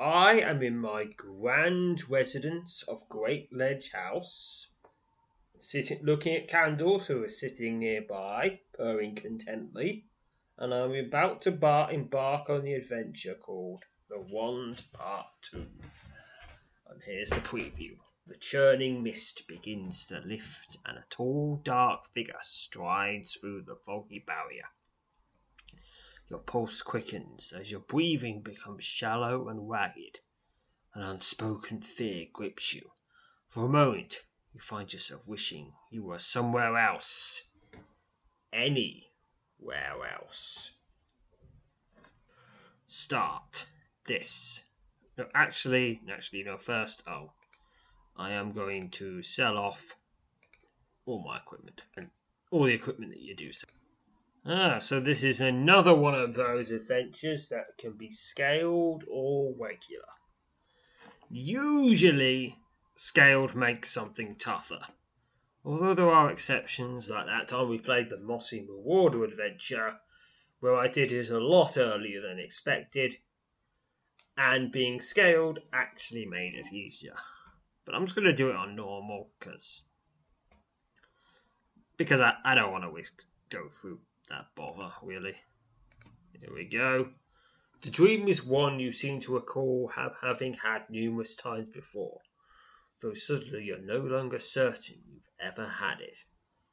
I am in my grand residence of Great Ledge House, sitting looking at candles who are sitting nearby, purring contently, and I'm about to bar- embark on the adventure called The Wand Part 2. And here's the preview. The churning mist begins to lift, and a tall, dark figure strides through the foggy barrier. Your pulse quickens as your breathing becomes shallow and ragged. An unspoken fear grips you. For a moment, you find yourself wishing you were somewhere else. Anywhere else. Start this. No, actually, actually, no, first, oh, I am going to sell off all my equipment and all the equipment that you do sell. Ah, so this is another one of those adventures that can be scaled or regular. Usually, scaled makes something tougher. Although there are exceptions, like that time we played the Mossy Marauder adventure, where I did it a lot earlier than expected, and being scaled actually made it easier. But I'm just going to do it on normal, because because I, I don't want to go through that bother, really. Here we go. The dream is one you seem to recall having had numerous times before, though suddenly you're no longer certain you've ever had it.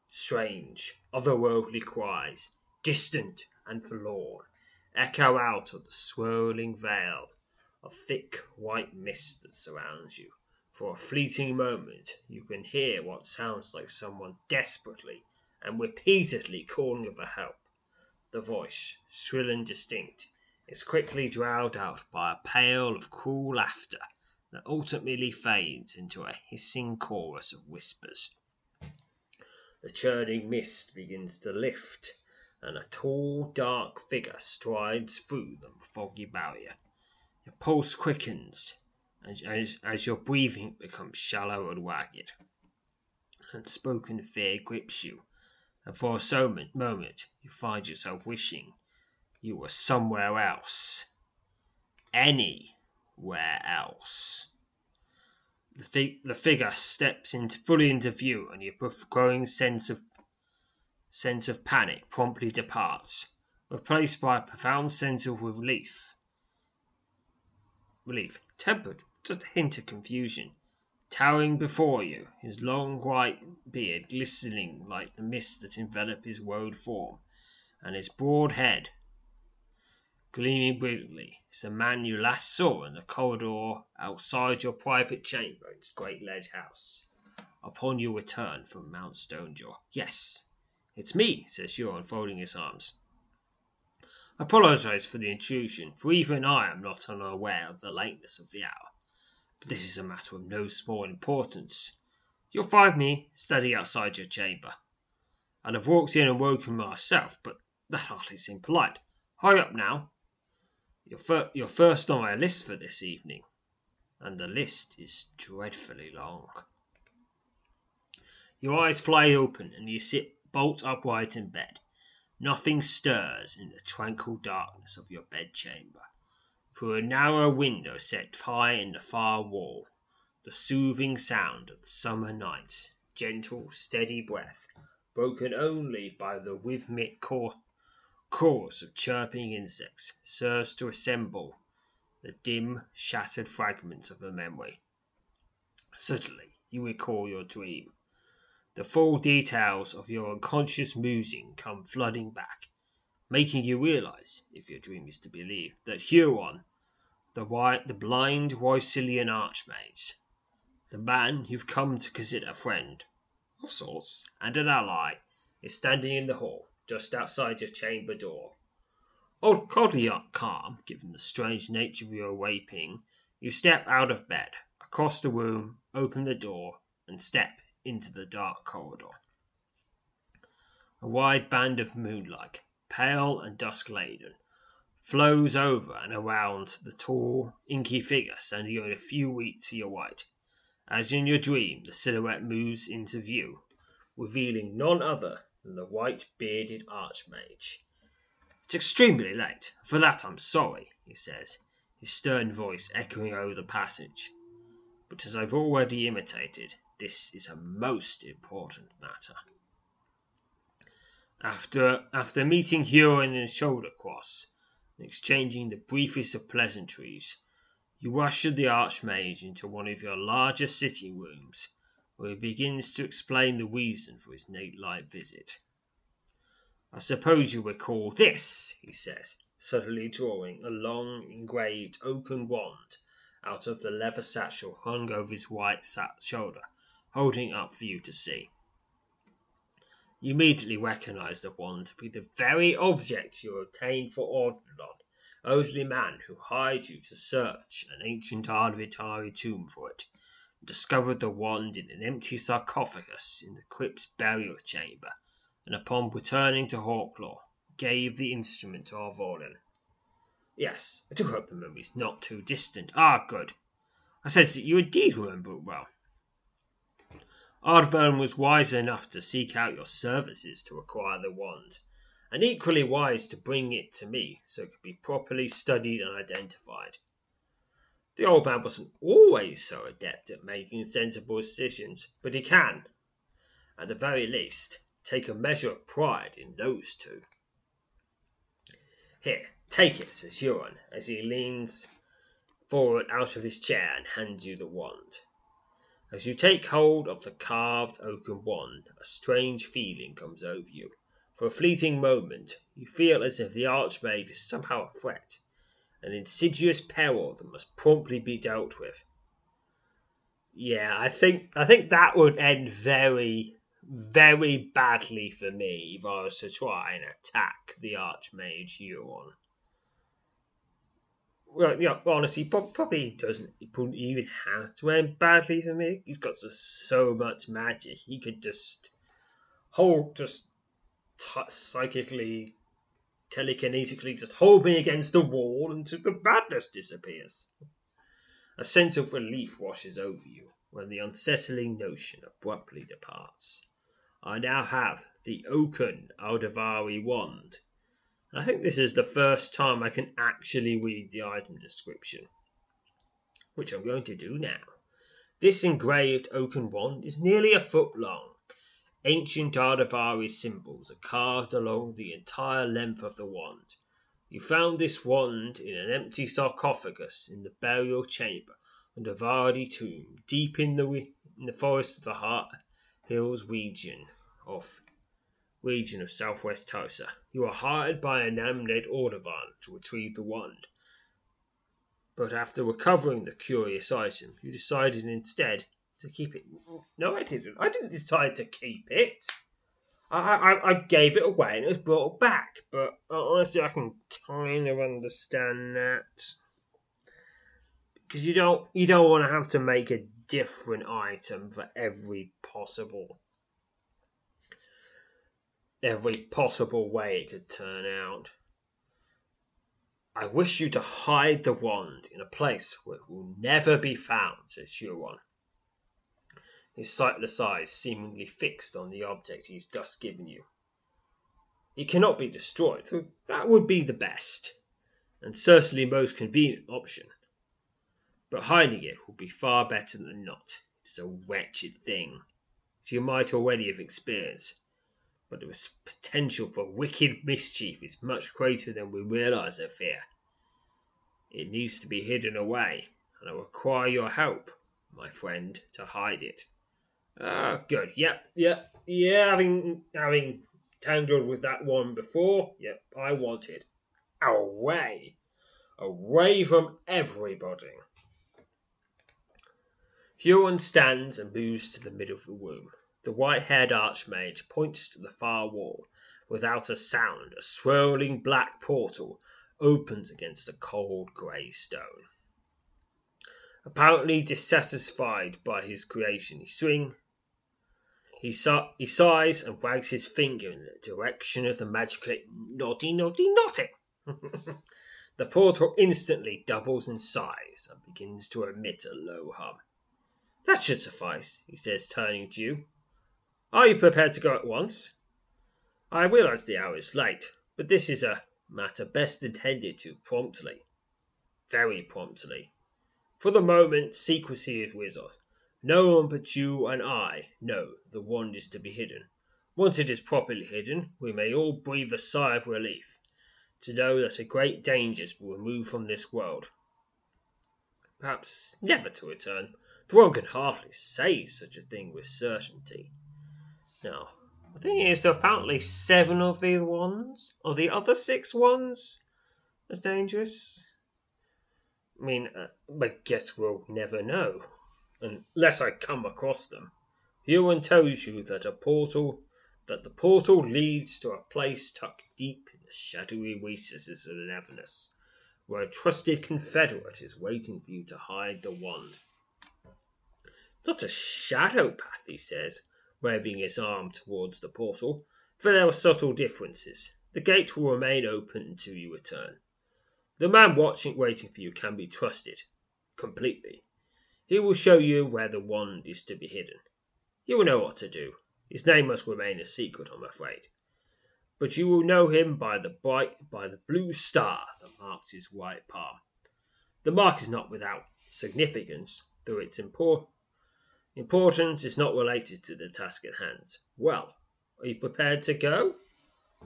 Strange, otherworldly cries, distant and forlorn, echo out of the swirling veil of thick white mist that surrounds you. For a fleeting moment, you can hear what sounds like someone desperately and repeatedly calling for help. The voice, shrill and distinct, is quickly drowned out by a peal of cruel laughter that ultimately fades into a hissing chorus of whispers. The churning mist begins to lift, and a tall, dark figure strides through the foggy barrier. Your pulse quickens as, as, as your breathing becomes shallow and ragged. Unspoken fear grips you and for a moment you find yourself wishing you were somewhere else. Anywhere else. The, the figure steps into fully into view, and your growing sense of sense of panic promptly departs, replaced by a profound sense of relief. Relief, tempered, just a hint of confusion. Towering before you, his long white beard glistening like the mist that enveloped his woad form, and his broad head gleaming brilliantly, is the man you last saw in the corridor outside your private chamber in Great Ledge House, upon your return from Mount Stonejaw. Yes, it's me, says Huron, folding his arms. I apologize for the intrusion, for even I am not unaware of the lateness of the hour. This is a matter of no small importance. You'll find me standing outside your chamber. I'd have walked in and woken myself, but that hardly seemed polite. Hurry up now. You're, fir- you're first on my list for this evening, and the list is dreadfully long. Your eyes fly open, and you sit bolt upright in bed. Nothing stirs in the tranquil darkness of your bedchamber. Through a narrow window set high in the far wall, the soothing sound of the summer night, gentle, steady breath, broken only by the rhythmic chorus of chirping insects, serves to assemble the dim, shattered fragments of a memory. Suddenly you recall your dream. The full details of your unconscious musing come flooding back, making you realize, if your dream is to be believed, that Huron, the, white, the blind Roycillian archmage, the man you've come to consider a friend, of sorts, and an ally, is standing in the hall, just outside your chamber door. Old Oddly calm, given the strange nature of your waking, you step out of bed, across the room, open the door, and step into the dark corridor. A wide band of moonlight, pale and dusk laden, flows over and around the tall, inky figure standing only a few feet to your right. As in your dream, the silhouette moves into view, revealing none other than the white bearded archmage. It's extremely late. For that I'm sorry, he says, his stern voice echoing over the passage. But as I've already imitated, this is a most important matter. After, after meeting Huron in a shoulder cross and exchanging the briefest of pleasantries, you usher the Archmage into one of your larger sitting rooms, where he begins to explain the reason for his night visit. I suppose you recall this, he says, suddenly drawing a long engraved oaken wand out of the leather satchel hung over his white right shoulder holding it up for you to see. You immediately recognize the wand to be the very object you obtained for Ordlon, elderly man who hired you to search an ancient Ardvitari tomb for it, and discovered the wand in an empty sarcophagus in the crypt's burial chamber, and upon returning to Hawklaw, gave the instrument to Arvolin. Yes, I do hope the memory's not too distant. Ah, good. I says that you indeed remember it well. Ardvern was wise enough to seek out your services to acquire the wand, and equally wise to bring it to me so it could be properly studied and identified. The old man wasn't always so adept at making sensible decisions, but he can, at the very least, take a measure of pride in those two. Here, take it, says Huron, as he leans forward out of his chair and hands you the wand. As you take hold of the carved oaken wand, a strange feeling comes over you. For a fleeting moment, you feel as if the Archmage is somehow a threat, an insidious peril that must promptly be dealt with. Yeah, I think I think that would end very, very badly for me if I was to try and attack the Archmage Huron well, yeah, honestly, probably doesn't. He wouldn't even have to end badly for me. He's got just so much magic. He could just hold, just t- psychically, telekinetically, just hold me against the wall until the badness disappears. A sense of relief washes over you when the unsettling notion abruptly departs. I now have the Oaken Aldavari wand I think this is the first time I can actually read the item description, which I'm going to do now. This engraved oaken wand is nearly a foot long. Ancient Ardavari symbols are carved along the entire length of the wand. You found this wand in an empty sarcophagus in the burial chamber the Vardi tomb, deep in the, in the forest of the Heart Hills region of region of southwest Tosa. You were hired by a named Ordovan to retrieve the wand. But after recovering the curious item, you decided instead to keep it. No, I didn't. I didn't decide to keep it. I, I, I gave it away and it was brought back. But uh, honestly, I can kind of understand that because you don't you don't want to have to make a different item for every possible every possible way it could turn out. I wish you to hide the wand in a place where it will never be found, said Huron, his sightless eyes seemingly fixed on the object he he's thus given you. It cannot be destroyed, for that would be the best, and certainly most convenient option. But hiding it would be far better than not. It is a wretched thing, as you might already have experienced, but the potential for wicked mischief is much greater than we realize, fear. It needs to be hidden away, and I require your help, my friend, to hide it. Ah, good. Yep, yep, yeah. Having having tangled with that one before, yep, I want it away, away from everybody. Huron stands and moves to the middle of the room. The white haired archmage points to the far wall. Without a sound, a swirling black portal opens against the cold grey stone. Apparently dissatisfied by his creation, he swing. He, he sighs and wags his finger in the direction of the magical naughty, naughty, naughty. the portal instantly doubles in size and begins to emit a low hum. That should suffice, he says, turning to you. Are you prepared to go at once? I realize the hour is late, but this is a matter best attended to promptly. Very promptly. For the moment, secrecy is with us. No one but you and I know the wand is to be hidden. Once it is properly hidden, we may all breathe a sigh of relief to know that a great danger is removed from this world. Perhaps never to return. The world can hardly say such a thing with certainty. Now, the thing is, apparently seven of these ones. Are the other six ones as dangerous? I mean, uh, I guess we'll never know, unless I come across them. Huron tells you that a portal, that the portal leads to a place tucked deep in the shadowy recesses of the Avernus, where a trusted confederate is waiting for you to hide the wand. Not a shadow path, he says, waving his arm towards the portal, for there are subtle differences. The gate will remain open until you return. The man watching, waiting for you, can be trusted completely. He will show you where the wand is to be hidden. You will know what to do. His name must remain a secret, I'm afraid. But you will know him by the bright, by the blue star that marks his right palm. The mark is not without significance, though its import, Importance is not related to the task at hand. Well, are you prepared to go?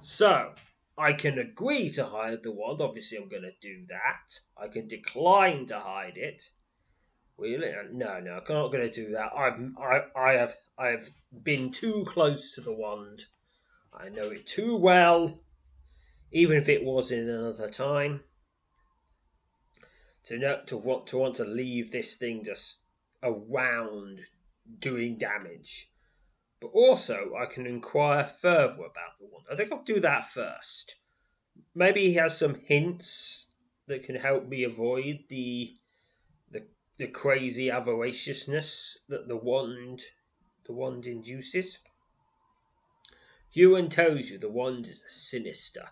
So, I can agree to hide the wand. Obviously, I'm going to do that. I can decline to hide it. Really? No, no, I'm not going to do that. I've, I, I have, I have been too close to the wand. I know it too well, even if it was in another time, to know to want to want to leave this thing just around doing damage. But also, I can inquire further about the one. I think I'll do that first. Maybe he has some hints that can help me avoid the the, the crazy avariciousness that the wand the wand induces. Huron tells you the wand is a sinister,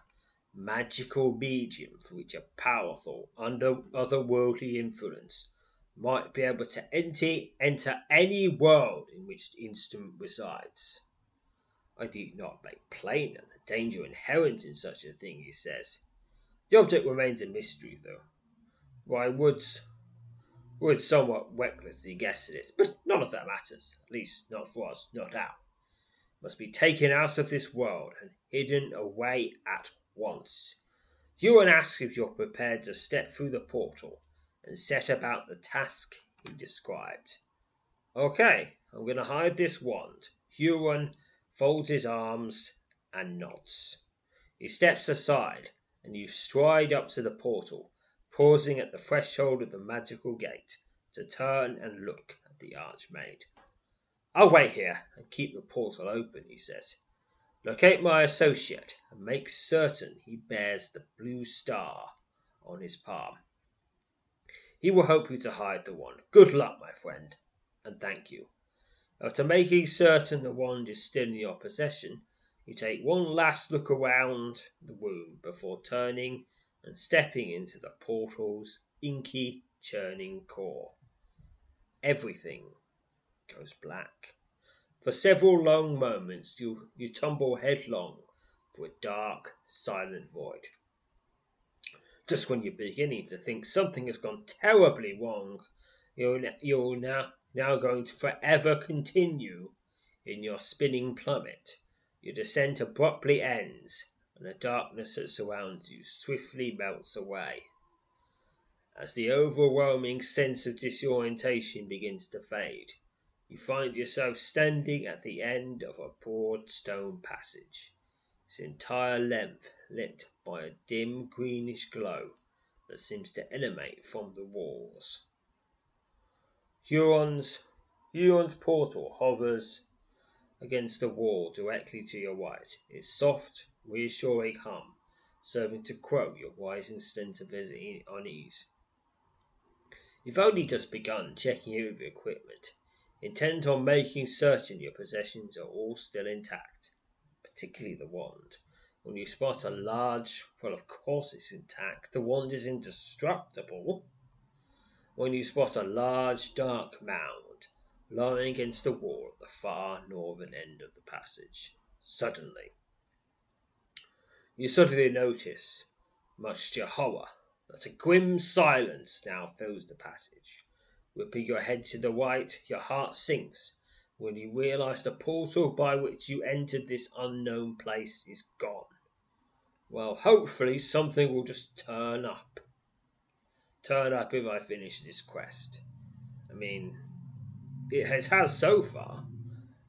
magical medium for which a powerful, under otherworldly influence might be able to enter, any world in which the instrument resides. I need not make plainer the danger inherent in such a thing, he says. The object remains a mystery, though. For I would, would somewhat recklessly guess at it, but none of that matters, at least not for us, not now. It must be taken out of this world and hidden away at once. Huron ask if you're prepared to step through the portal and set about the task he described. Okay, I'm going to hide this wand. Huron folds his arms and nods. He steps aside, and you stride up to the portal, pausing at the threshold of the magical gate to turn and look at the archmage. I'll wait here and keep the portal open, he says. Locate my associate and make certain he bears the blue star on his palm. He will help you to hide the wand. Good luck, my friend, and thank you. After making certain the wand is still in your possession, you take one last look around the room before turning and stepping into the portal's inky, churning core. Everything goes black. For several long moments, you, you tumble headlong through a dark, silent void. Just when you're beginning to think something has gone terribly wrong, you're, you're now, now going to forever continue in your spinning plummet. Your descent abruptly ends, and the darkness that surrounds you swiftly melts away. As the overwhelming sense of disorientation begins to fade, you find yourself standing at the end of a broad stone passage, its entire length lit by a dim greenish glow that seems to emanate from the walls. Huron's Huron's portal hovers against the wall directly to your right, its soft, reassuring hum serving to quell your rising sense of unease. You've only just begun checking over your equipment, intent on making certain your possessions are all still intact, particularly the wand. When you spot a large, well, of course it's intact, the wand is indestructible. When you spot a large, dark mound lying against the wall at the far northern end of the passage, suddenly, you suddenly notice, much to your horror, that a grim silence now fills the passage. Whipping your head to the right, your heart sinks when you realize the portal by which you entered this unknown place is gone. Well, hopefully something will just turn up. Turn up if I finish this quest. I mean, it has so far.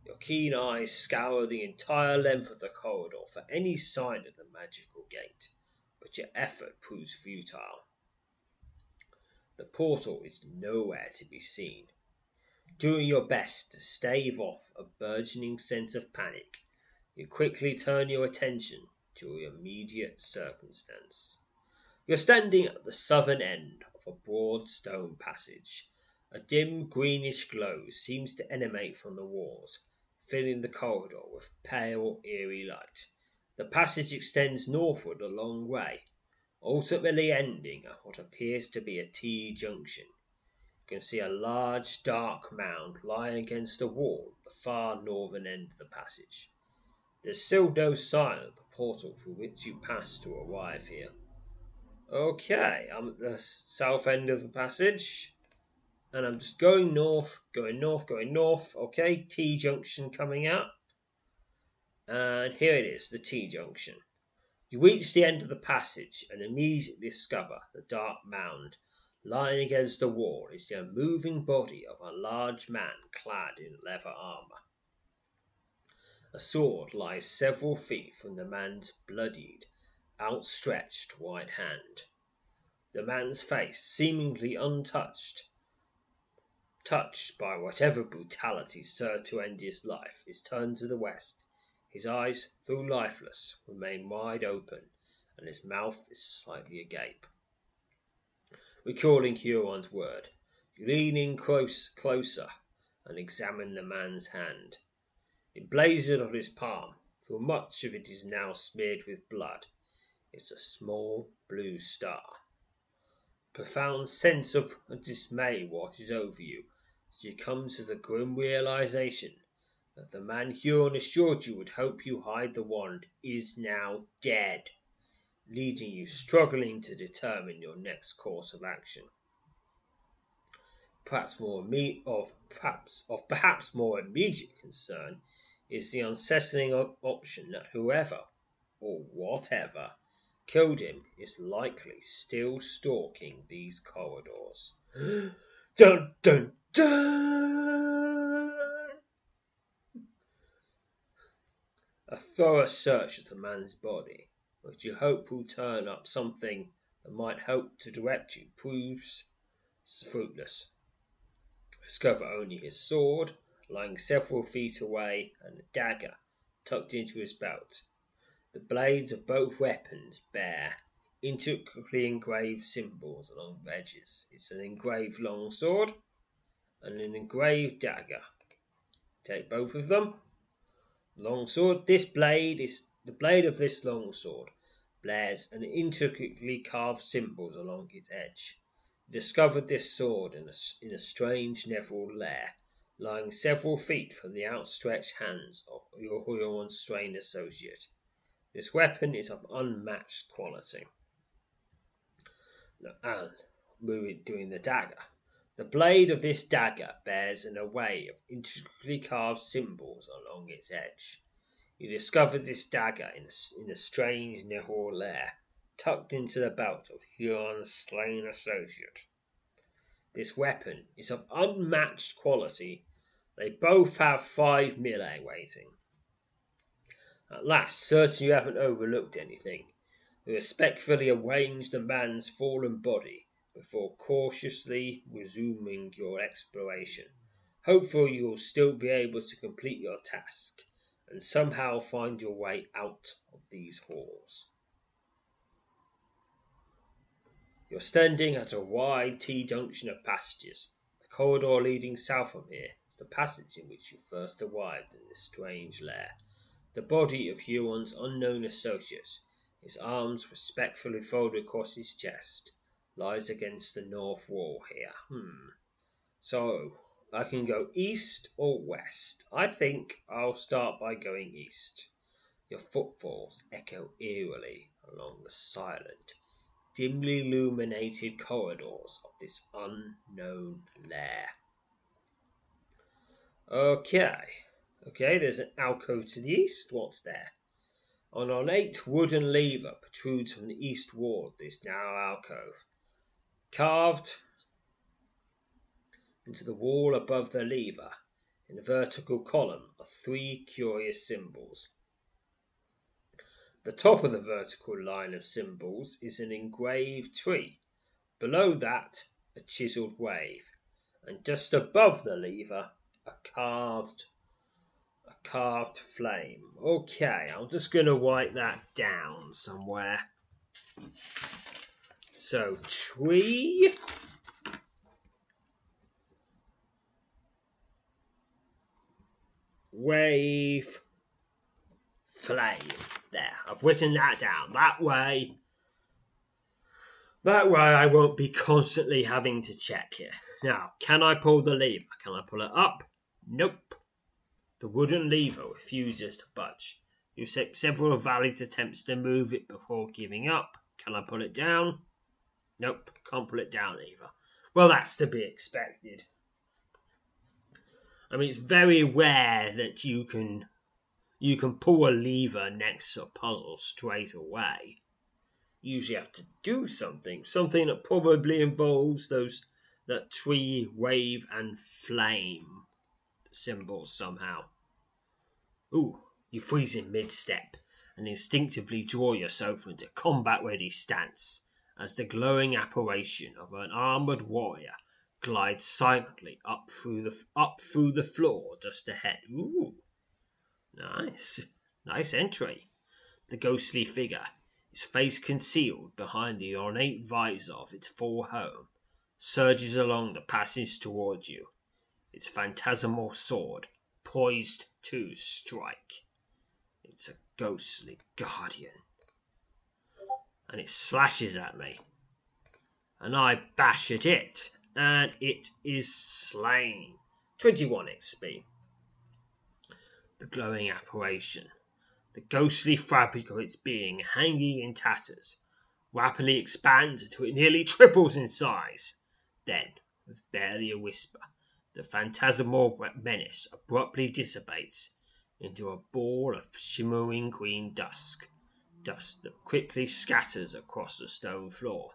Your keen eyes scour the entire length of the corridor for any sign of the magical gate but your effort proves futile. The portal is nowhere to be seen. Doing your best to stave off a burgeoning sense of panic, you quickly turn your attention to your immediate circumstance. You're standing at the southern end of a broad stone passage. A dim greenish glow seems to emanate from the walls, filling the corridor with pale, eerie light. The passage extends northward a long way, ultimately ending at what appears to be a T junction. You can see a large dark mound lying against the wall at the far northern end of the passage. There's still no sign of the portal through which you passed to arrive here. Okay, I'm at the south end of the passage, and I'm just going north, going north, going north. Okay, T junction coming up. And here it is, the T junction. You reach the end of the passage and immediately discover the dark mound. Lying against the wall is the unmoving body of a large man clad in leather armour. A sword lies several feet from the man's bloodied, outstretched right hand. The man's face, seemingly untouched, touched by whatever brutality served to end his life, is turned to the west his eyes, though lifeless, remain wide open, and his mouth is slightly agape. Recalling Huron's word, you lean in close, closer and examine the man's hand. It Emblazoned on his palm, for much of it is now smeared with blood, is a small blue star. A profound sense of dismay washes over you as you come to the grim realization that the man Huron assured you would help you hide the wand is now dead, leaving you struggling to determine your next course of action. Perhaps more imme- of perhaps of perhaps more immediate concern is the unsettling option that whoever or whatever killed him is likely still stalking these corridors. dun dun dun! A thorough search of the man's body, which you hope will turn up something that might help to direct you, proves fruitless. Discover only his sword, lying several feet away, and a dagger tucked into his belt. The blades of both weapons bear intricately engraved symbols along the edges. It's an engraved long sword and an engraved dagger. Take both of them Longsword. This blade is the blade of this longsword bears and intricately carved symbols along its edge. He discovered this sword in a, in a strange netherworld lair, lying several feet from the outstretched hands of Huron's strange associate. This weapon is of unmatched quality. And moving doing the dagger. The blade of this dagger bears an array of intricately carved symbols along its edge. You discovered this dagger in a, in a strange Nehor lair, tucked into the belt of Huron's slain associate. This weapon is of unmatched quality. They both have five melee waiting. At last, certain you haven't overlooked anything, you respectfully arrange the man's fallen body before cautiously resuming your exploration. Hopeful you'll still be able to complete your task and somehow find your way out of these halls. You're standing at a wide T junction of passages. The corridor leading south from here is the passage in which you first arrived in this strange lair. The body of Huron's unknown associate, his arms respectfully folded across his chest, lies against the north wall here. Hmm. So, I can go east or west. I think I'll start by going east. Your footfalls echo eerily along the silent, dimly illuminated corridors of this unknown lair. Okay, okay, there's an alcove to the east. What's there? An ornate wooden lever protrudes from the east wall of this narrow alcove. Carved into the wall above the lever, in a vertical column, are three curious symbols. The top of the vertical line of symbols is an engraved tree. Below that, a chiselled wave, and just above the lever, a carved a carved flame. Okay, I'm just going to write that down somewhere. So tree. Wave. Flame. There, I've written that down. That way. That way I won't be constantly having to check here. Now, can I pull the lever? Can I pull it up? Nope. The wooden lever refuses to budge. You set several valid attempts to move it before giving up. Can I pull it down? Nope, can't pull it down either. Well, that's to be expected. I mean, it's very rare that you can you can pull a lever next to a puzzle straight away. You usually have to do something, something that probably involves those that tree, wave, and flame symbols somehow. Ooh, you freeze in mid step and instinctively draw yourself into combat ready stance as the glowing apparition of an armored warrior glides silently up through the up through the floor just ahead. Ooh, nice, nice entry. The ghostly figure, its face concealed behind the ornate visor of its full home, surges along the passage towards you, its phantasmal sword poised to strike. It's a ghostly guardian and it slashes at me. And I bash at it, and it is slain. 21 XP. The glowing apparition, the ghostly fabric of its being hanging in tatters, rapidly expands until it nearly triples in size. Then, with barely a whisper, the phantasmal menace abruptly dissipates into a ball of shimmering green dusk dust that quickly scatters across the stone floor.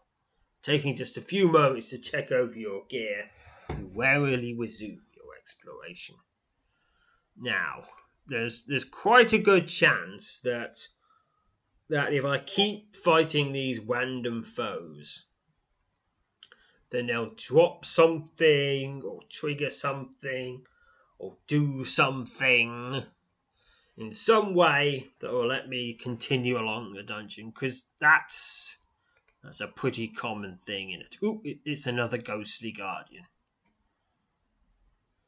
Taking just a few moments to check over your gear, you warily resume your exploration. Now, there's there's quite a good chance that that if I keep fighting these random foes, then they'll drop something or trigger something or do something in some way that will let me continue along the dungeon because that's that's a pretty common thing in it. Ooh, it's another ghostly guardian.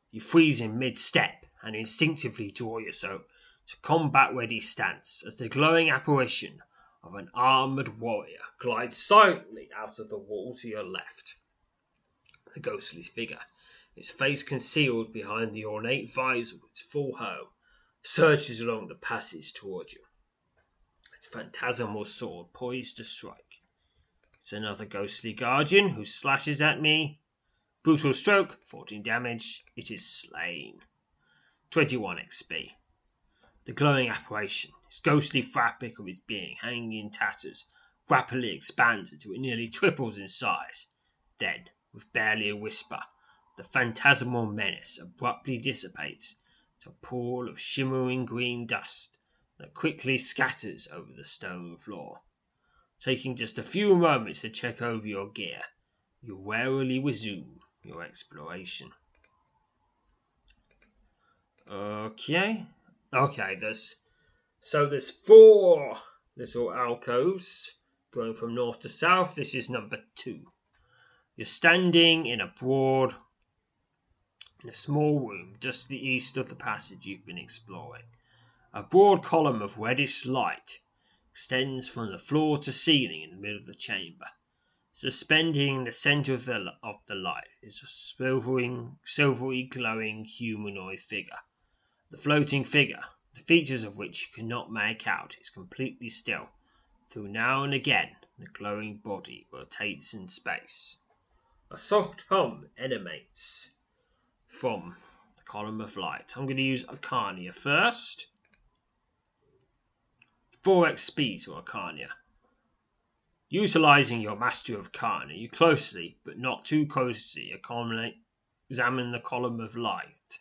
You freeze in mid-step and instinctively draw yourself to combat ready stance as the glowing apparition of an armored warrior glides silently out of the wall to your left. The ghostly figure, its face concealed behind the ornate visor of its full helm, surges along the passage toward you, its phantasmal sword poised to strike. It's another ghostly guardian who slashes at me. Brutal stroke, 14 damage. It is slain. 21 XP. The glowing apparition, its ghostly fabric of its being hanging in tatters, rapidly expands until it nearly triples in size. Then, with barely a whisper, the phantasmal menace abruptly dissipates to a pool of shimmering green dust that quickly scatters over the stone floor. Taking just a few moments to check over your gear, you warily resume your exploration. Okay, Okay, there's so there's four little alcoves going from north to south. This is number two. You're standing in a broad, in a small room just the east of the passage you've been exploring. A broad column of reddish light extends from the floor to ceiling in the middle of the chamber. Suspending in the center of the, light is a silvery glowing humanoid figure the floating figure, the features of which you cannot make out, is completely still, though now and again the glowing body rotates in space. A soft hum emanates from the column of light. I'm going to use Arcania first. 4 XP to Arcania. Utilizing your Mastery of Arcana, you closely, but not too closely, examine the column of light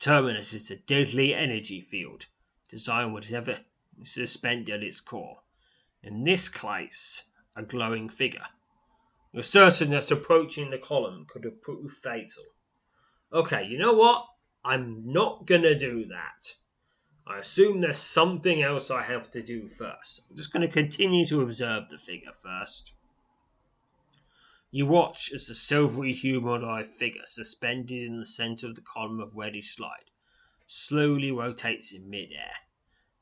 Terminus is a deadly energy field, designed whatever is suspended at its core. In this case, a glowing figure. You're certain that approaching the column could have proved fatal. Okay, you know what? I'm not gonna do that. I assume there's something else I have to do first. I'm just gonna continue to observe the figure first. You watch as the silvery humanoid figure suspended in the center of the column of reddish light slowly rotates in midair,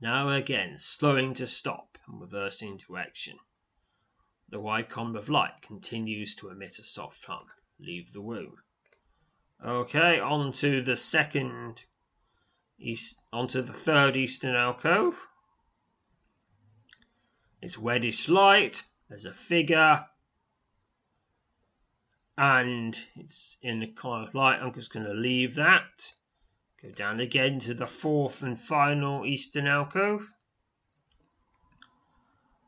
now again slowing to stop and reversing direction. The wide column of light continues to emit a soft hum. Leave the room. Okay, on to the second east onto the third eastern alcove. It's reddish light. There's a figure and it's in the kind of light. I'm just going to leave that. Go down again to the fourth and final eastern alcove.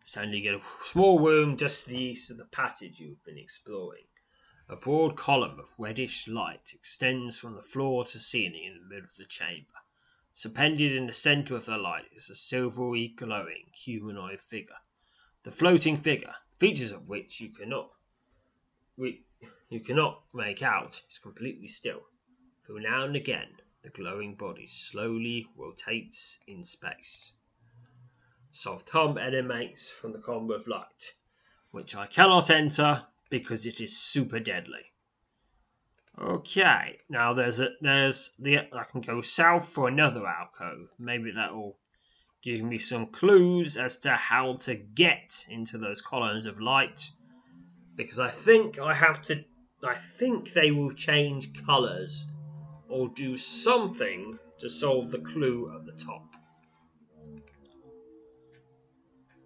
Suddenly get a small room just to the east of the passage you've been exploring. A broad column of reddish light extends from the floor to ceiling in the middle of the chamber. Suspended in the center of the light is a silvery glowing humanoid figure. The floating figure, features of which you cannot you cannot make out is completely still, though now and again the glowing body slowly rotates in space. Soft hum emanates from the column of light, which I cannot enter because it is super deadly. Okay, now there's a there's the I can go south for another alcove. Maybe that will give me some clues as to how to get into those columns of light. Because I think I have to I think they will change colours or do something to solve the clue at the top.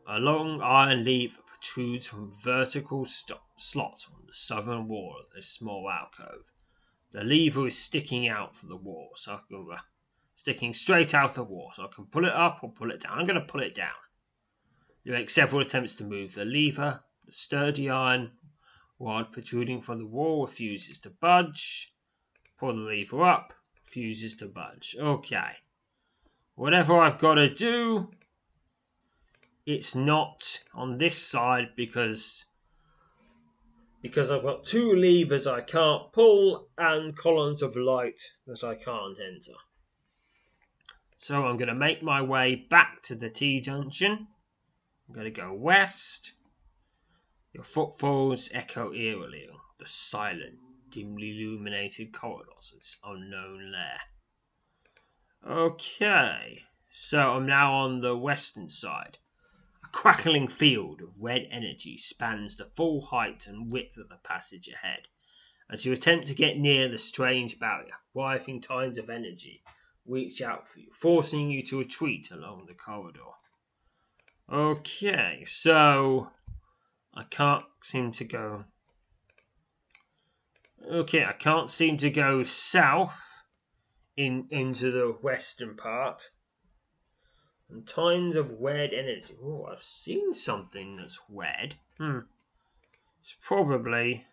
A long iron leaf protrudes from vertical st- slot the southern wall of this small alcove. The lever is sticking out from the wall, so I can, uh, sticking straight out of the wall, so I can pull it up or pull it down. I'm going to pull it down. You make several attempts to move the lever. The sturdy iron Rod protruding from the wall refuses to budge. Pull the lever up, refuses to budge. Okay. Whatever I've got to do, it's not on this side because because I've got two levers I can't pull and columns of light that I can't enter. So I'm going to make my way back to the T junction. I'm going to go west. Your footfalls echo eerily on the silent, dimly illuminated corridors of this unknown lair. Okay, so I'm now on the western side. Crackling field of red energy spans the full height and width of the passage ahead. As you attempt to get near the strange barrier, writhing tides of energy reach out for you, forcing you to retreat along the corridor. Okay, so I can't seem to go. Okay, I can't seem to go south in into the western part. And times of red energy. Oh, I've seen something that's weird. Hmm. It's probably.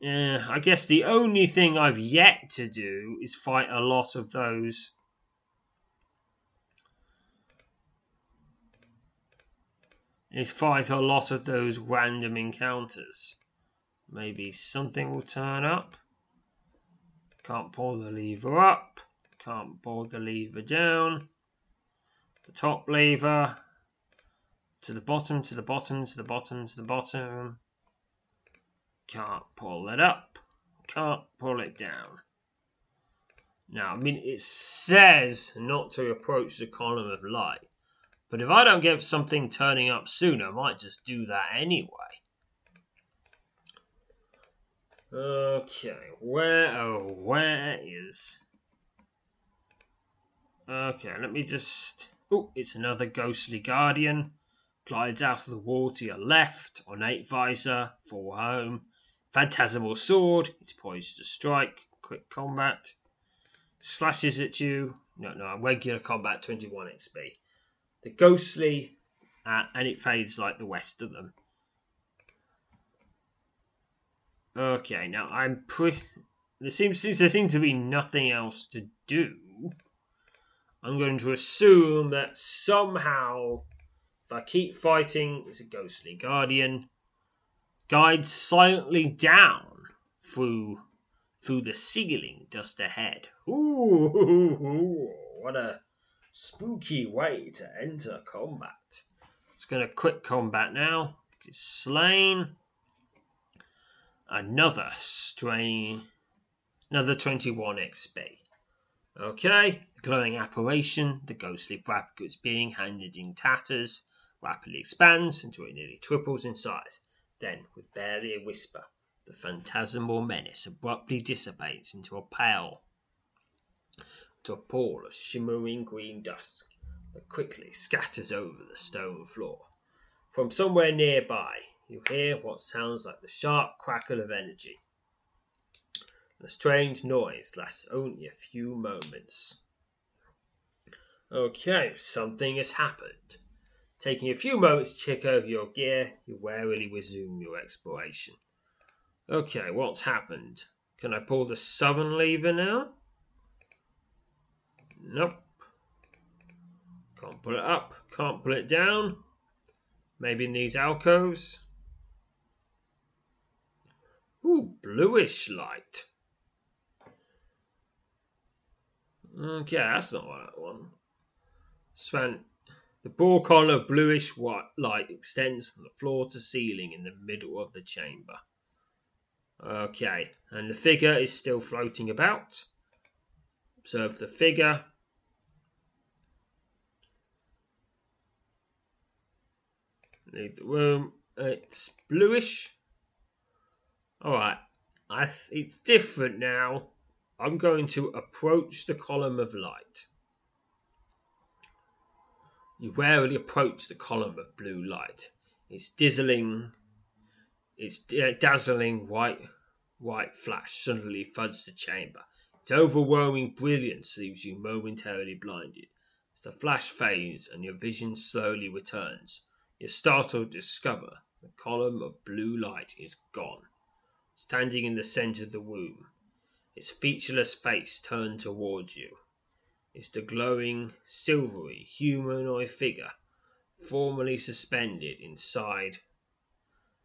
Yeah, I guess the only thing I've yet to do is fight a lot of those. Is fight a lot of those random encounters. Maybe something will turn up. Can't pull the lever up. Can't pull the lever down. The top lever. To the bottom, to the bottom, to the bottom, to the bottom. Can't pull it up. Can't pull it down. Now, I mean, it says not to approach the column of light. But if I don't get something turning up soon, I might just do that anyway. Okay, where oh where is Okay, let me just Oh, it's another ghostly guardian. Glides out of the wall to your left, ornate visor, full home, phantasmal sword, it's poised to strike, quick combat, slashes at you. No, no, regular combat, 21 XP. The ghostly, uh, and it fades like the rest of them. Okay, now I'm pretty. There seems there seems to be nothing else to do. I'm going to assume that somehow, if I keep fighting, it's a ghostly guardian, guides silently down through through the ceiling just ahead. Ooh, what a spooky way to enter combat. It's going to quick combat now. It is slain another strain, another 21 XP. Okay, glowing apparition, the ghostly goods being handed in tatters, rapidly expands until it nearly triples in size. Then, with barely a whisper, the phantasmal menace abruptly dissipates into a pale, to a pall of shimmering green dust that quickly scatters over the stone floor. From somewhere nearby, you hear what sounds like the sharp crackle of energy. The strange noise lasts only a few moments. Okay, something has happened. Taking a few moments to check over your gear, you warily resume your exploration. Okay, what's happened? Can I pull the southern lever now? Nope. Can't pull it up, can't pull it down. Maybe in these alcoves. Ooh, bluish light. Okay, that's not what I want. Span. The broad column of bluish white light extends from the floor to ceiling in the middle of the chamber. Okay, and the figure is still floating about. Observe the figure. Leave the room. It's bluish Alright, it's different now. I'm going to approach the column of light. You warily approach the column of blue light. Its dazzling, its uh, dazzling white white flash suddenly floods the chamber. Its overwhelming brilliance leaves you momentarily blinded. As the flash fades and your vision slowly returns, you're startled to discover the column of blue light is gone standing in the centre of the room, its featureless face turned towards you. Is the glowing, silvery, humanoid figure formally suspended inside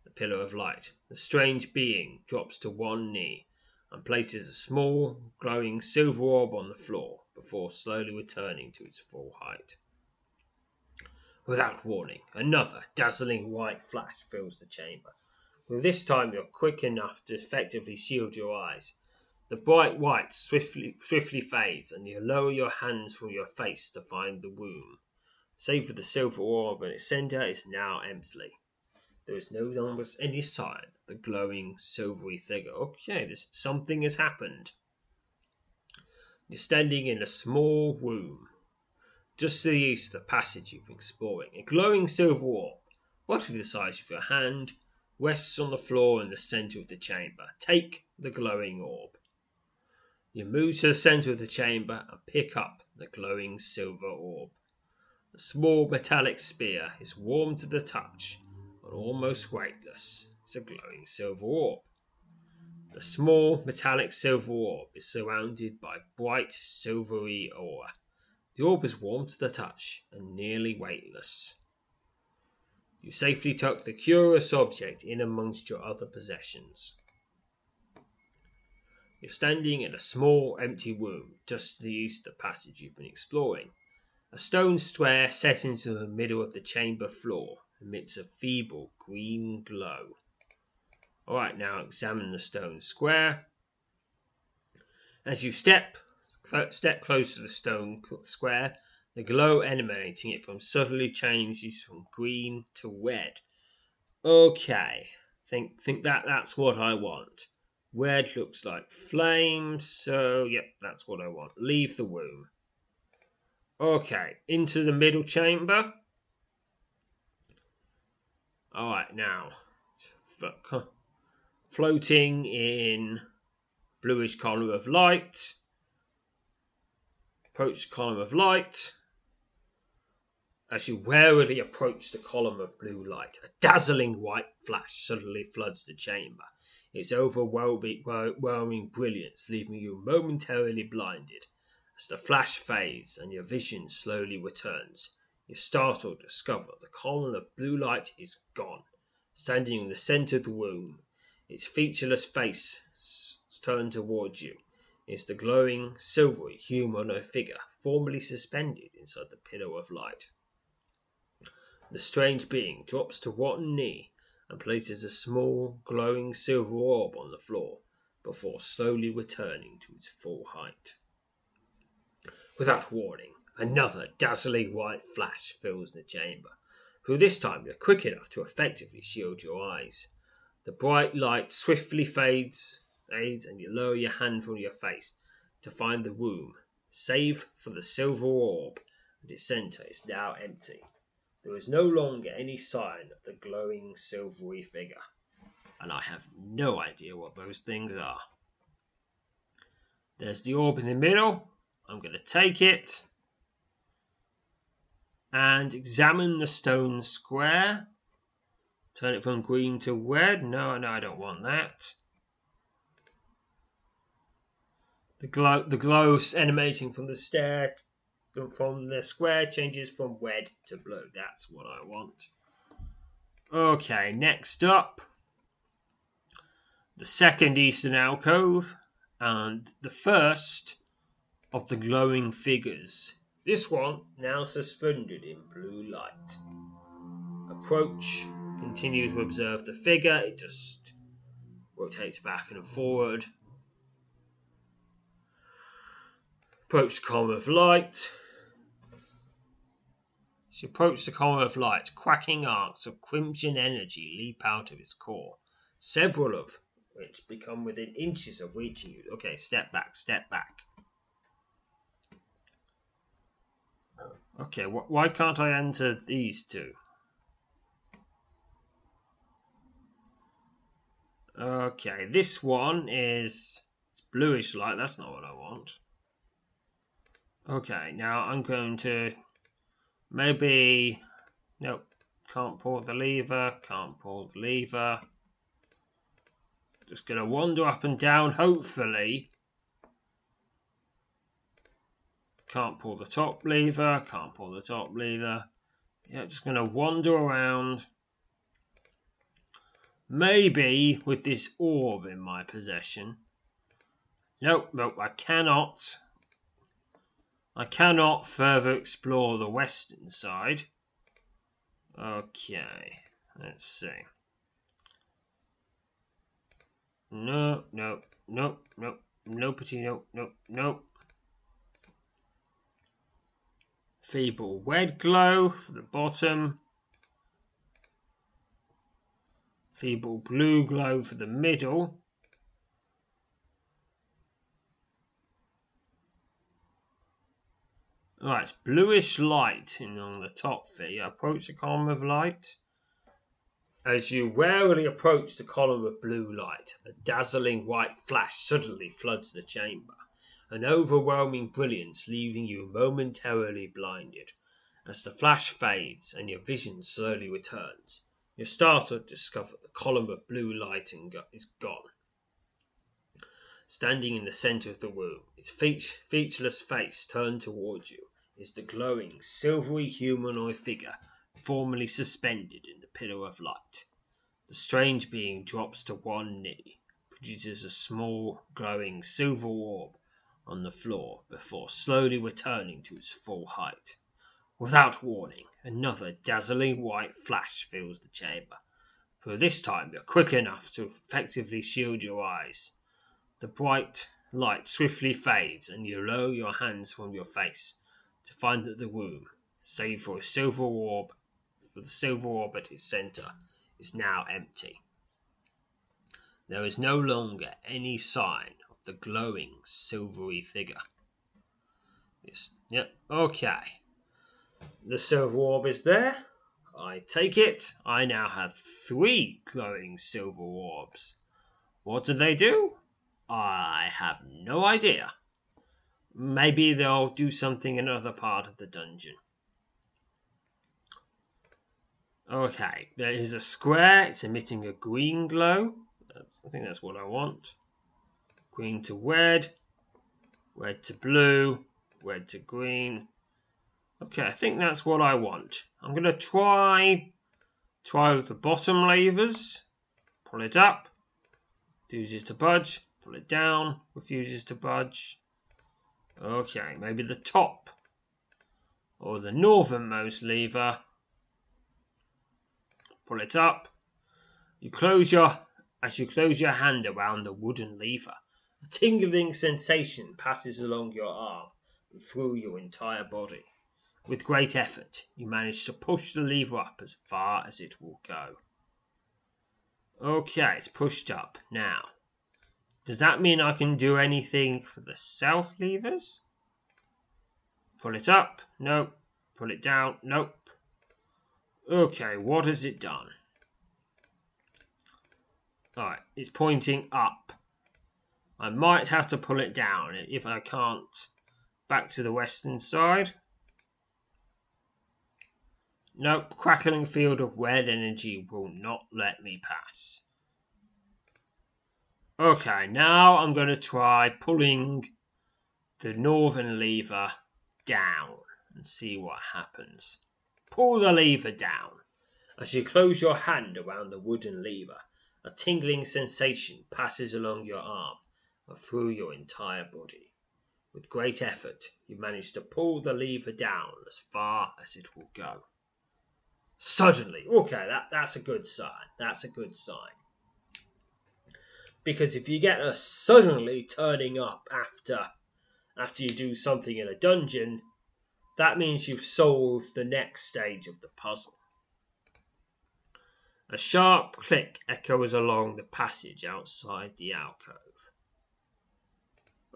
the pillar of light. The strange being drops to one knee and places a small, glowing silver orb on the floor before slowly returning to its full height. Without warning, another dazzling white flash fills the chamber. This time you're quick enough to effectively shield your eyes. The bright white swiftly swiftly fades, and you lower your hands from your face to find the room save for the silver orb in its center, is now empty. There is no longer any sign of the glowing silvery figure. Okay, this, something has happened. You're standing in a small room, just to the east of the passage you've been exploring. A glowing silver orb, roughly the size of your hand, rests on the floor in the center of the chamber. Take the glowing orb. You move to the center of the chamber and pick up the glowing silver orb. The small metallic spear is warm to the touch but almost weightless. It's a glowing silver orb. The small metallic silver orb is surrounded by bright silvery aura. The orb is warm to the touch and nearly weightless. You safely tuck the curious object in amongst your other possessions. You're standing in a small empty room just to the east of the passage you've been exploring. A stone square set into the middle of the chamber floor emits a feeble green glow. Alright, now examine the stone square. As you step step close to the stone square, the glow emanating it from suddenly changes from green to red. Okay, think think that that's what I want. Red looks like flames, so yep, that's what I want. Leave the room. Okay, into the middle chamber. Alright, now, floating in bluish column of light. Approach column of light. As you warily approach the column of blue light, a dazzling white flash suddenly floods the chamber, its overwhelming brilliance leaving you momentarily blinded. As the flash fades and your vision slowly returns, you startled to discover the column of blue light is gone. Standing in the center of the room, its featureless face turned towards you, is the glowing, silvery humanoid figure formerly suspended inside the pillar of light. The strange being drops to one knee and places a small, glowing silver orb on the floor before slowly returning to its full height. Without warning, Another dazzling white flash fills the chamber, for this time you're quick enough to effectively shield your eyes. The bright light swiftly fades, fades, and you lower your hand from your face to find the room, save for the silver orb and its center, is now empty. There is no longer any sign of the glowing silvery figure, and I have no idea what those things are. There's the orb in the middle. I'm going to take it and examine the stone square. Turn it from green to red. No, no, I don't want that. The glow, the glow emanating from the stair, from the square changes from red to blue. That's what I want. Okay, next up, the second eastern alcove, and the first of the glowing figures this one now suspended in blue light. Approach, continue to observe the figure, it just rotates back and forward. Approach the column of light. She approached the column of light. Cracking arcs of crimson energy leap out of its core, several of which become within inches of reaching you. Okay, step back, step back. Okay, wh- why can't I enter these two? Okay, this one is it's bluish light. That's not what I want. Okay, now I'm going to maybe nope. Can't pull the lever. Can't pull the lever. Just gonna wander up and down. Hopefully, Can't pull the top lever, can't pull the top lever. Yeah, just going to wander around. Maybe with this orb in my possession. Nope, nope, I cannot. I cannot further explore the western side. Okay, let's see. No, no, no, no, no, nope, nope, nope. Feeble red glow for the bottom. Feeble blue glow for the middle. Right, bluish light in on the top there. Approach the column of light. As you warily approach the column of blue light, a dazzling white flash suddenly floods the chamber, an overwhelming brilliance leaving you momentarily blinded. As the flash fades and your vision slowly returns, you're startled to discover the column of blue light is gone. Standing in the center of the room, its featureless face turned towards you, is the glowing, silvery humanoid figure formerly suspended in the pillar of light. The strange being drops to one knee, produces a small, glowing silver orb on the floor before slowly returning to its full height. Without warning, another dazzling white flash fills the chamber, but this time you're quick enough to effectively shield your eyes. The bright light swiftly fades, and you lower your hands from your face to find that the room, save for a silver orb for the silver orb at its center is now empty. There is no longer any sign of the glowing silvery figure. Yes, yep, okay. The silver orb is there. I take it I now have three glowing silver orbs. What do they do? I have no idea. Maybe they'll do something in another part of the dungeon. Okay, there is a square. It's emitting a green glow. That's, I think that's what I want. Green to red, red to blue, red to green. Okay, I think that's what I want. I'm going to try try with the bottom levers. Pull it up. Refuses to budge. Pull it down. Refuses to budge. Okay, maybe the top or the northernmost lever pull it up. You close your as you close your hand around the wooden lever. A tingling sensation passes along your arm and through your entire body. With great effort, you manage to push the lever up as far as it will go. Okay, it's pushed up. Now, does that mean I can do anything for the self levers? Pull it up. Nope. Pull it down. Nope. Okay, what has it done? Alright, it's pointing up. I might have to pull it down if I can't. Back to the western side. Nope, crackling field of red energy will not let me pass. Okay, now I'm going to try pulling the northern lever down and see what happens. Pull the lever down. As you close your hand around the wooden lever, a tingling sensation passes along your arm and through your entire body. With great effort, you manage to pull the lever down as far as it will go. Suddenly, okay, that, that's a good sign. That's a good sign. Because if you get a suddenly turning up after after you do something in a dungeon, that means you've solved the next stage of the puzzle. A sharp click echoes along the passage outside the alcove.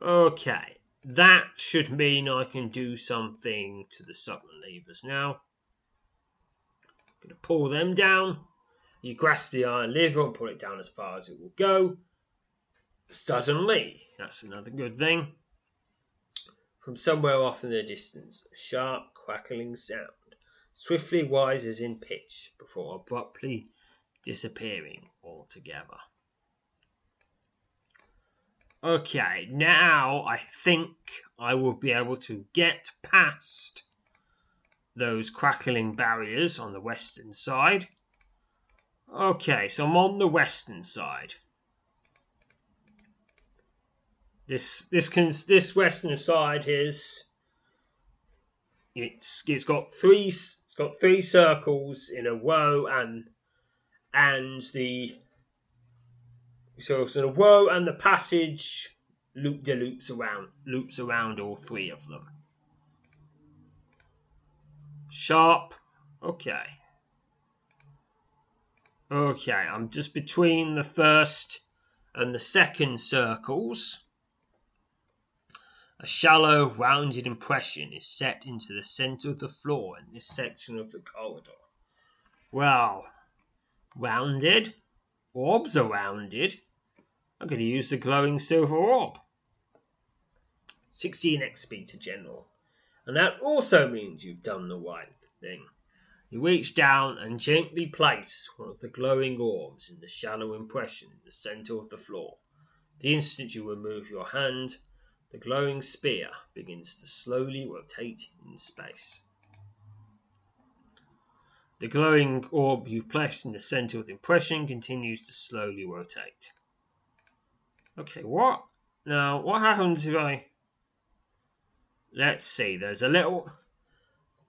Okay, that should mean I can do something to the southern levers now. I'm going to pull them down. You grasp the iron lever and pull it down as far as it will go. Suddenly, that's another good thing. From somewhere off in the distance, a sharp, crackling sound swiftly rises in pitch before abruptly disappearing altogether. Okay, now I think I will be able to get past those crackling barriers on the western side. Okay, so I'm on the western side. This this can this western side is it's it's got three it's got three circles in a row and and the so so the row and the passage loop de loops around loops around all three of them. Sharp. Okay. Okay, I'm just between the first and the second circles. A shallow, rounded impression is set into the center of the floor in this section of the corridor. Well, rounded? Orbs are rounded. I'm going to use the glowing silver orb. 16 XP to general. And that also means you've done the right thing. You reach down and gently place one of the glowing orbs in the shallow impression in the center of the floor. The instant you remove your hand, the glowing spear begins to slowly rotate in space. The glowing orb you place in the center of the impression continues to slowly rotate. Okay, what? Now, what happens if I. Let's see, there's a little.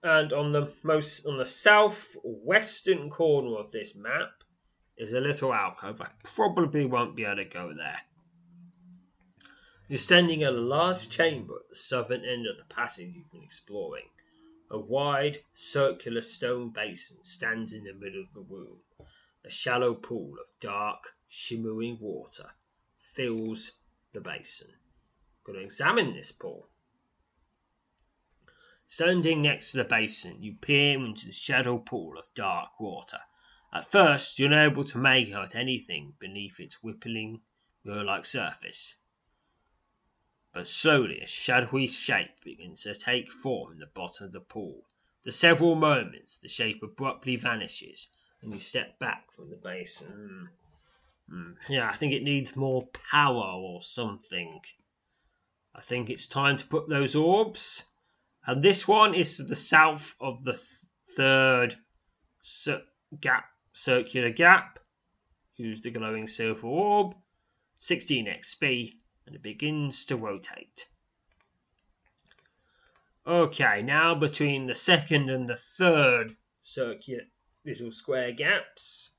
And on the most on the southwestern corner of this map is a little alcove. I probably won't be able to go there. You're standing in a large chamber at the southern end of the passage you've been exploring. A wide, circular stone basin stands in the middle of the room. A shallow pool of dark, shimmering water fills the basin. I'm going to examine this pool. Standing next to the basin, you peer into the shallow pool of dark water. At first, you're unable to make out anything beneath its rippling, mirror like surface but slowly a shadowy shape begins to take form in the bottom of the pool. For several moments, the shape abruptly vanishes, and you step back from the basin. Mm. Yeah, I think it needs more power or something. I think it's time to put those orbs. And this one is to the south of the th- third cir- gap, circular gap. Use the glowing silver orb. 16 XP and it begins to rotate. Okay, now between the second and the third circular little square gaps.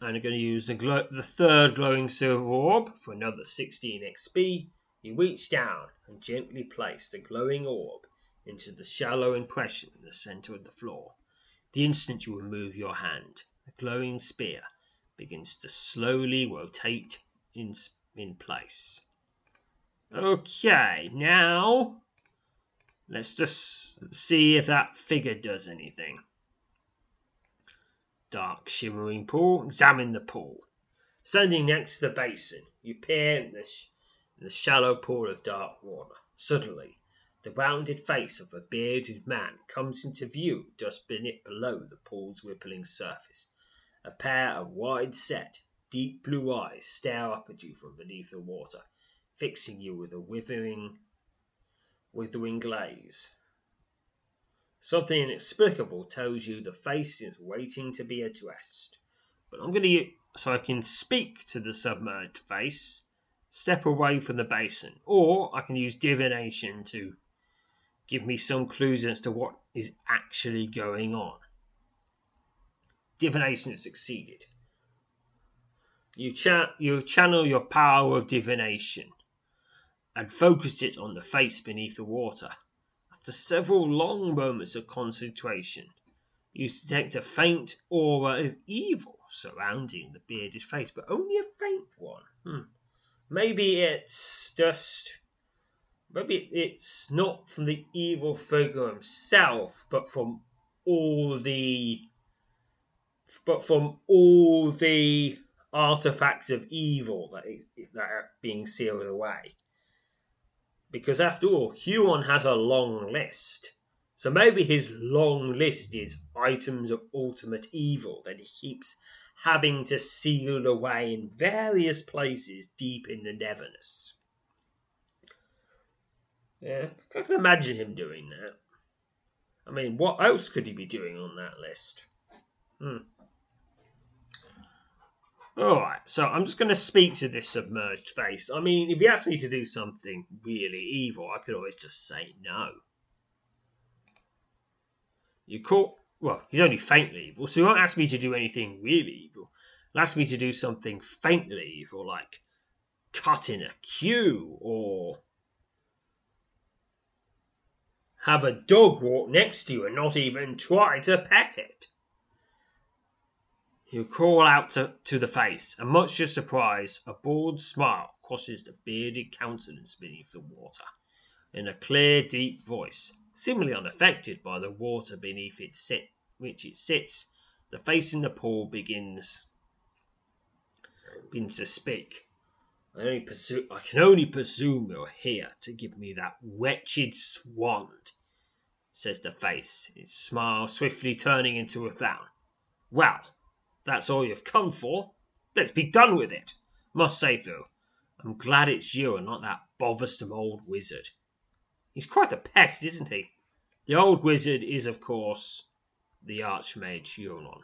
And I'm going to use the, the third glowing silver orb for another 16 XP. You reach down and gently place the glowing orb into the shallow impression in the center of the floor. The instant you remove your hand, the glowing spear begins to slowly rotate in, in place. Okay, now let's just see if that figure does anything. Dark shimmering pool. Examine the pool. Standing next to the basin, you peer in the, sh- in the shallow pool of dark water. Suddenly, the rounded face of a bearded man comes into view just beneath below the pool's rippling surface. A pair of wide set, deep blue eyes stare up at you from beneath the water, fixing you with a withering, withering glaze. Something inexplicable tells you the face is waiting to be addressed. But I'm going to, so I can speak to the submerged face, step away from the basin, or I can use divination to give me some clues as to what is actually going on divination succeeded. You, cha- you channel your power of divination and focus it on the face beneath the water. After several long moments of concentration, you detect a faint aura of evil surrounding the bearded face, but only a faint one. Hmm. Maybe it's just. Maybe it's not from the evil figure himself, but from all the but from all the artifacts of evil that, is, that are being sealed away. Because after all, Huon has a long list. So maybe his long list is items of ultimate evil that he keeps having to seal away in various places deep in the Neverness. Yeah, I can imagine him doing that. I mean, what else could he be doing on that list? Hmm. Alright, so I'm just going to speak to this submerged face. I mean, if he asked me to do something really evil, I could always just say no. You caught. Well, he's only faintly evil, so he won't ask me to do anything really evil. He'll ask me to do something faintly evil, like cutting a queue or. have a dog walk next to you and not even try to pet it. You crawl out to, the face, and much to surprise, a broad smile crosses the bearded countenance beneath the water. In a clear, deep voice, seemingly unaffected by the water beneath which it sits, the face in the pool begins begins to speak. I, only presume, I can only presume you're here to give me that wretched wand, says the face, its smile swiftly turning into a frown. Well, that's all you've come for. Let's be done with it. Must say, though, I'm glad it's you and not that bothersome old wizard. He's quite the pest, isn't he? The old wizard is, of course, the Archmage Euron.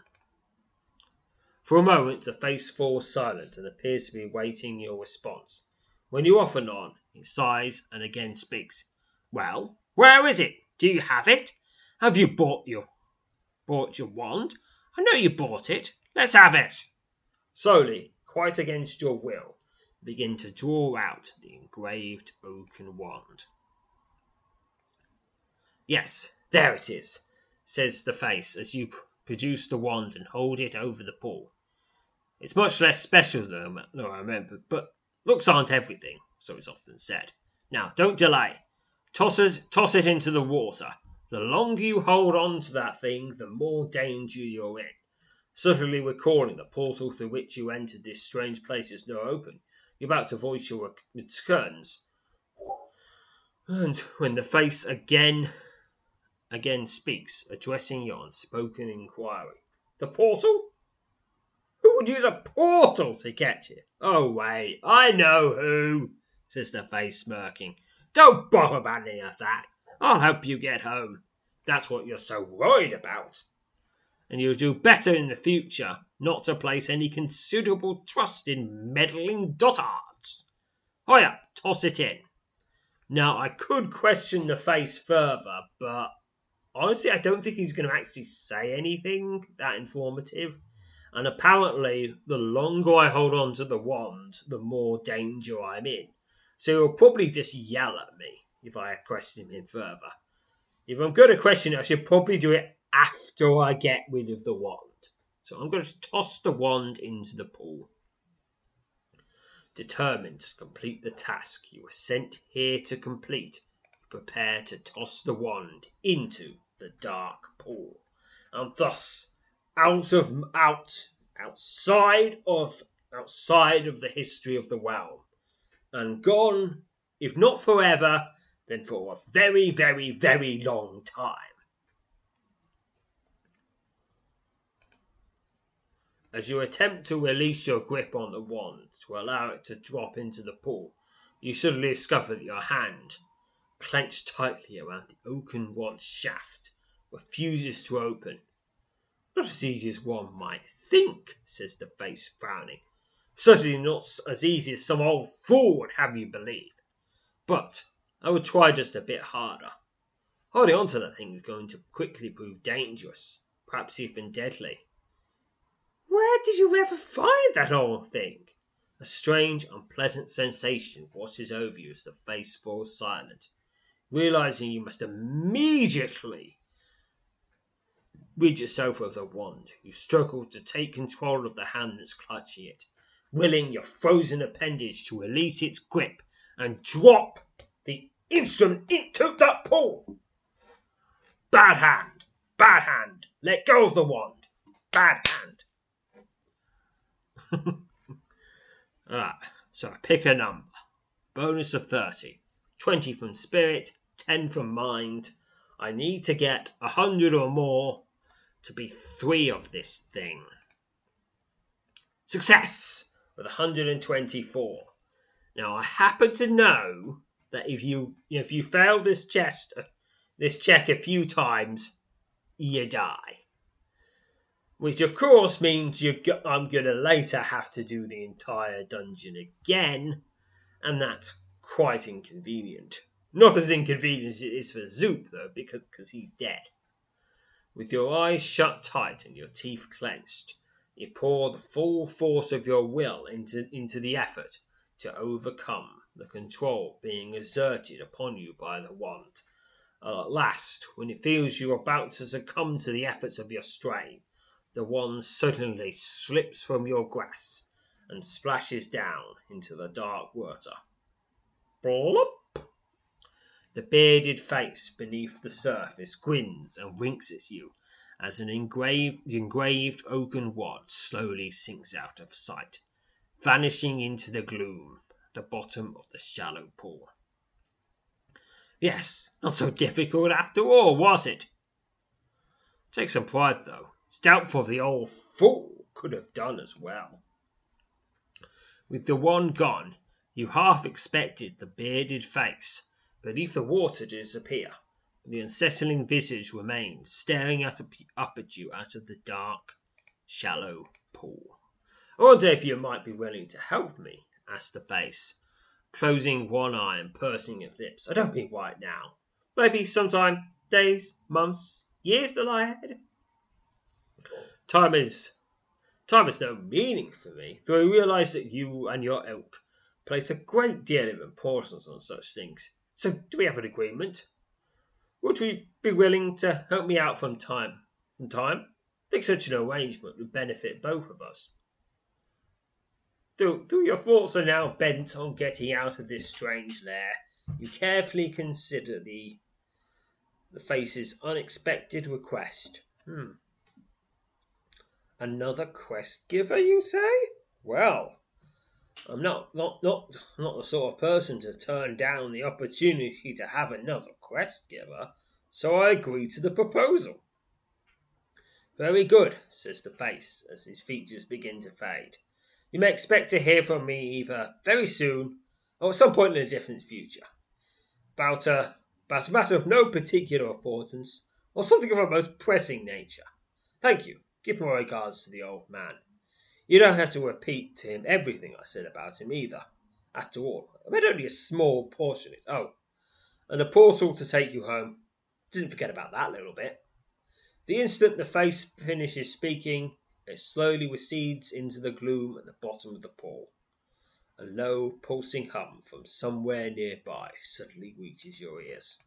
For a moment the face falls silent and appears to be waiting your response. When you offer none, it sighs and again speaks. Well, where is it? Do you have it? Have you bought your bought your wand? I know you bought it. Let's have it. Slowly, quite against your will, begin to draw out the engraved oaken wand. Yes, there it is, says the face as you produce the wand and hold it over the pool. It's much less special than I remember, but looks aren't everything, so it's often said. Now, don't delay. Toss it, toss it into the water. The longer you hold on to that thing, the more danger you're in. Suddenly recalling the portal through which you entered this strange place is now open, you're about to voice your concerns. And when the face again again speaks, addressing your unspoken inquiry. The portal? Who would use a portal to get here? Oh, wait, I know who, says the face, smirking. Don't bother about any of that. I'll help you get home. That's what you're so worried about and you'll do better in the future not to place any considerable trust in meddling dotards. Hoya, toss it in. Now, I could question the face further, but honestly, I don't think he's going to actually say anything that informative. And apparently, the longer I hold on to the wand, the more danger I'm in. So he'll probably just yell at me if I question him further. If I'm going to question it, I should probably do it after I get rid of the wand. So I'm going to toss the wand into the pool. Determined to complete the task you were sent here to complete, prepare to toss the wand into the dark pool, and thus out of out outside of outside of the history of the realm, and gone, if not forever, then for a very, very, very long time. As you attempt to release your grip on the wand to allow it to drop into the pool, you suddenly discover that your hand, clenched tightly around the oaken rod shaft, refuses to open. Not as easy as one might think, says the face, frowning. Certainly not as easy as some old fool would have you believe. But I would try just a bit harder. Holding on to that thing is going to quickly prove dangerous, perhaps even deadly. Where did you ever find that old thing? A strange, unpleasant sensation washes over you as the face falls silent. Realizing you must immediately rid yourself of the wand, you struggle to take control of the hand that's clutching it, willing your frozen appendage to release its grip and drop the instrument into the pool. Bad hand! Bad hand! Let go of the wand! Bad hand! Alright, so I pick a number. Bonus of 30. 20 from spirit, 10 from mind. I need to get 100 or more to be three of this thing. Success! With 124. Now I happen to know that if you if you fail this chest this check a few times, you die which of course means you I'm going to later have to do the entire dungeon again, and that's quite inconvenient. Not as inconvenient as it is for Zoop, though, because cause he's dead. With your eyes shut tight and your teeth clenched, you pour the full force of your will into, into the effort to overcome the control being exerted upon you by the wand. And At last, when it feels you are about to succumb to the efforts of your strain, the wand suddenly slips from your grasp and splashes down into the dark water. Plop! The bearded face beneath the surface grins and winks at you as an engraved, the engraved oaken wand slowly sinks out of sight, vanishing into the gloom at the bottom of the shallow pool. Yes, not so difficult after all, was it? Take some pride, though. It's doubtful the old fool could have done as well. With the one gone, you half expected the bearded face beneath the water to disappear, but the unsettling visage remained, staring up at you out of the dark, shallow pool. I wonder if you might be willing to help me, asked the face, closing one eye and pursing its lips. I don't mean right now. Maybe sometime, days, months, years that lie ahead. Time is time has no meaning for me, though I realise that you and your ilk place a great deal of importance on such things. So do we have an agreement? Would you be willing to help me out from time from time? I think such an arrangement would benefit both of us. Though, though your thoughts are now bent on getting out of this strange lair, you carefully consider the the face's unexpected request. Hmm. Another quest giver, you say? Well, I'm not not not not the sort of person to turn down the opportunity to have another quest giver, so I agree to the proposal. Very good, says the face as his features begin to fade. You may expect to hear from me either very soon or at some point in a different future. About a, about a matter of no particular importance or something of a most pressing nature. Thank you. Give my regards to the old man. You don't have to repeat to him everything I said about him either. After all, I made only a small portion of it. Oh, and a portal to take you home. Didn't forget about that little bit. The instant the face finishes speaking, it slowly recedes into the gloom at the bottom of the pool. A low, pulsing hum from somewhere nearby suddenly reaches your ears.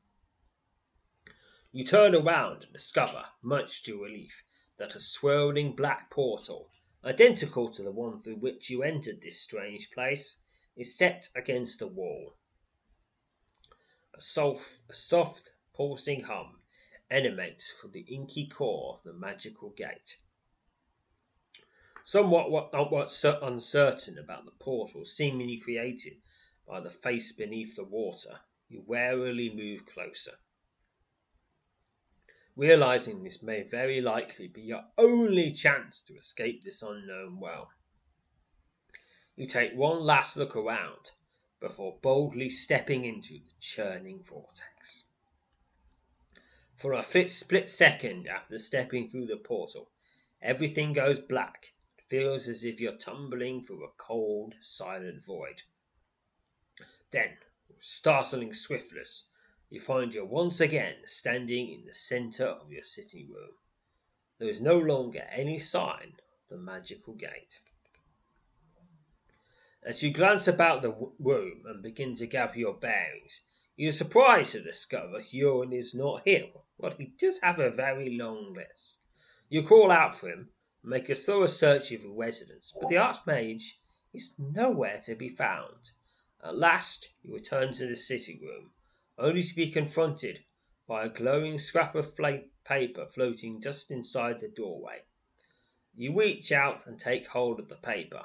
You turn around and discover, much to your relief, that a swirling black portal, identical to the one through which you entered this strange place, is set against the wall. A soft, a soft pulsing hum emanates from the inky core of the magical gate. Somewhat uncertain about the portal seemingly created by the face beneath the water, you warily move closer. Realizing this may very likely be your only chance to escape this unknown well. You take one last look around before boldly stepping into the churning vortex. For a split second after stepping through the portal, everything goes black It feels as if you're tumbling through a cold, silent void. Then, with startling swiftness, you find you're once again standing in the center of your sitting room. There is no longer any sign of the magical gate. As you glance about the room and begin to gather your bearings, you're surprised to discover Huron is not here. Well, he does have a very long list. You call out for him, and make a thorough search of the residence, but the Archmage is nowhere to be found. At last you return to the sitting room, only to be confronted by a glowing scrap of paper floating just inside the doorway. You reach out and take hold of the paper.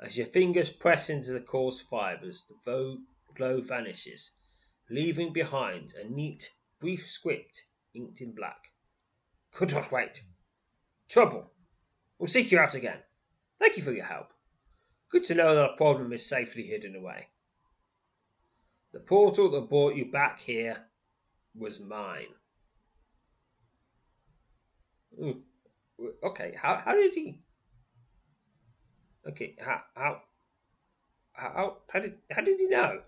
As your fingers press into the coarse fibres, the glow vanishes, leaving behind a neat, brief script inked in black. Could not wait. Trouble. We'll seek you out again. Thank you for your help. Good to know that our problem is safely hidden away. The portal that brought you back here was mine. Ooh, okay, how how did he? Okay, how how how how did how did he know?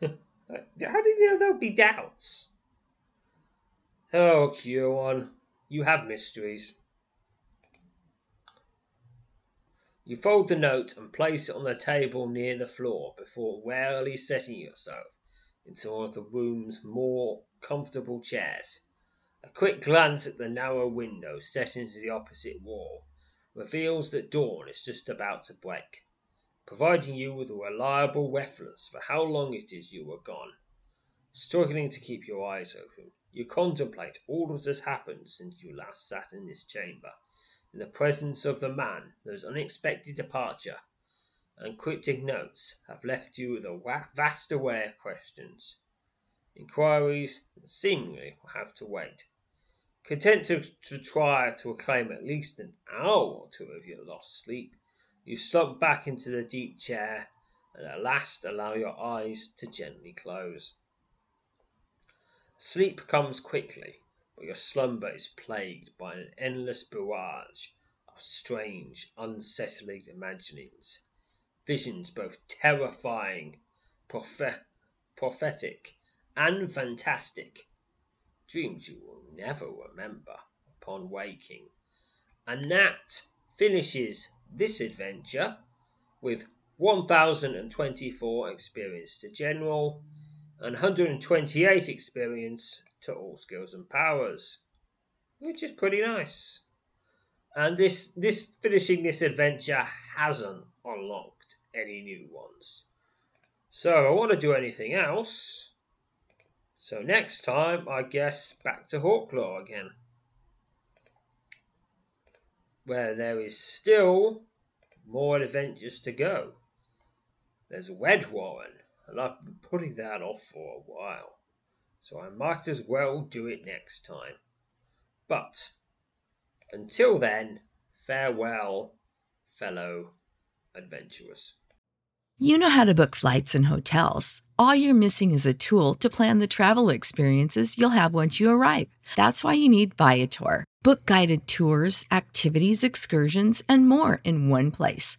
how did he know there'll be doubts? Oh, Q1. You have mysteries. You fold the note and place it on the table near the floor before warily setting yourself into one of the room's more comfortable chairs. A quick glance at the narrow window set into the opposite wall reveals that dawn is just about to break, providing you with a reliable reference for how long it is you were gone. Struggling to keep your eyes open, you contemplate all that has happened since you last sat in this chamber, in the presence of the man whose unexpected departure and cryptic notes have left you with a vast array of questions. Inquiries seemingly will have to wait. Content to, to try to reclaim at least an hour or two of your lost sleep, you slump back into the deep chair and at last allow your eyes to gently close. Sleep comes quickly, but your slumber is plagued by an endless barrage of strange, unsettling imaginings, visions both terrifying, prophet- prophetic, and fantastic, dreams you will never remember upon waking. And that finishes this adventure with 1024 experience to general and 128 experience to all skills and powers, which is pretty nice. And this this finishing this adventure hasn't unlocked any new ones. So I want to do anything else. So next time, I guess back to Hawklaw again, where there is still more adventures to go. There's Redwarren, and I've been putting that off for a while, so I might as well do it next time. But until then, farewell, fellow adventurers. You know how to book flights and hotels. All you're missing is a tool to plan the travel experiences you'll have once you arrive. That's why you need Viator. Book guided tours, activities, excursions, and more in one place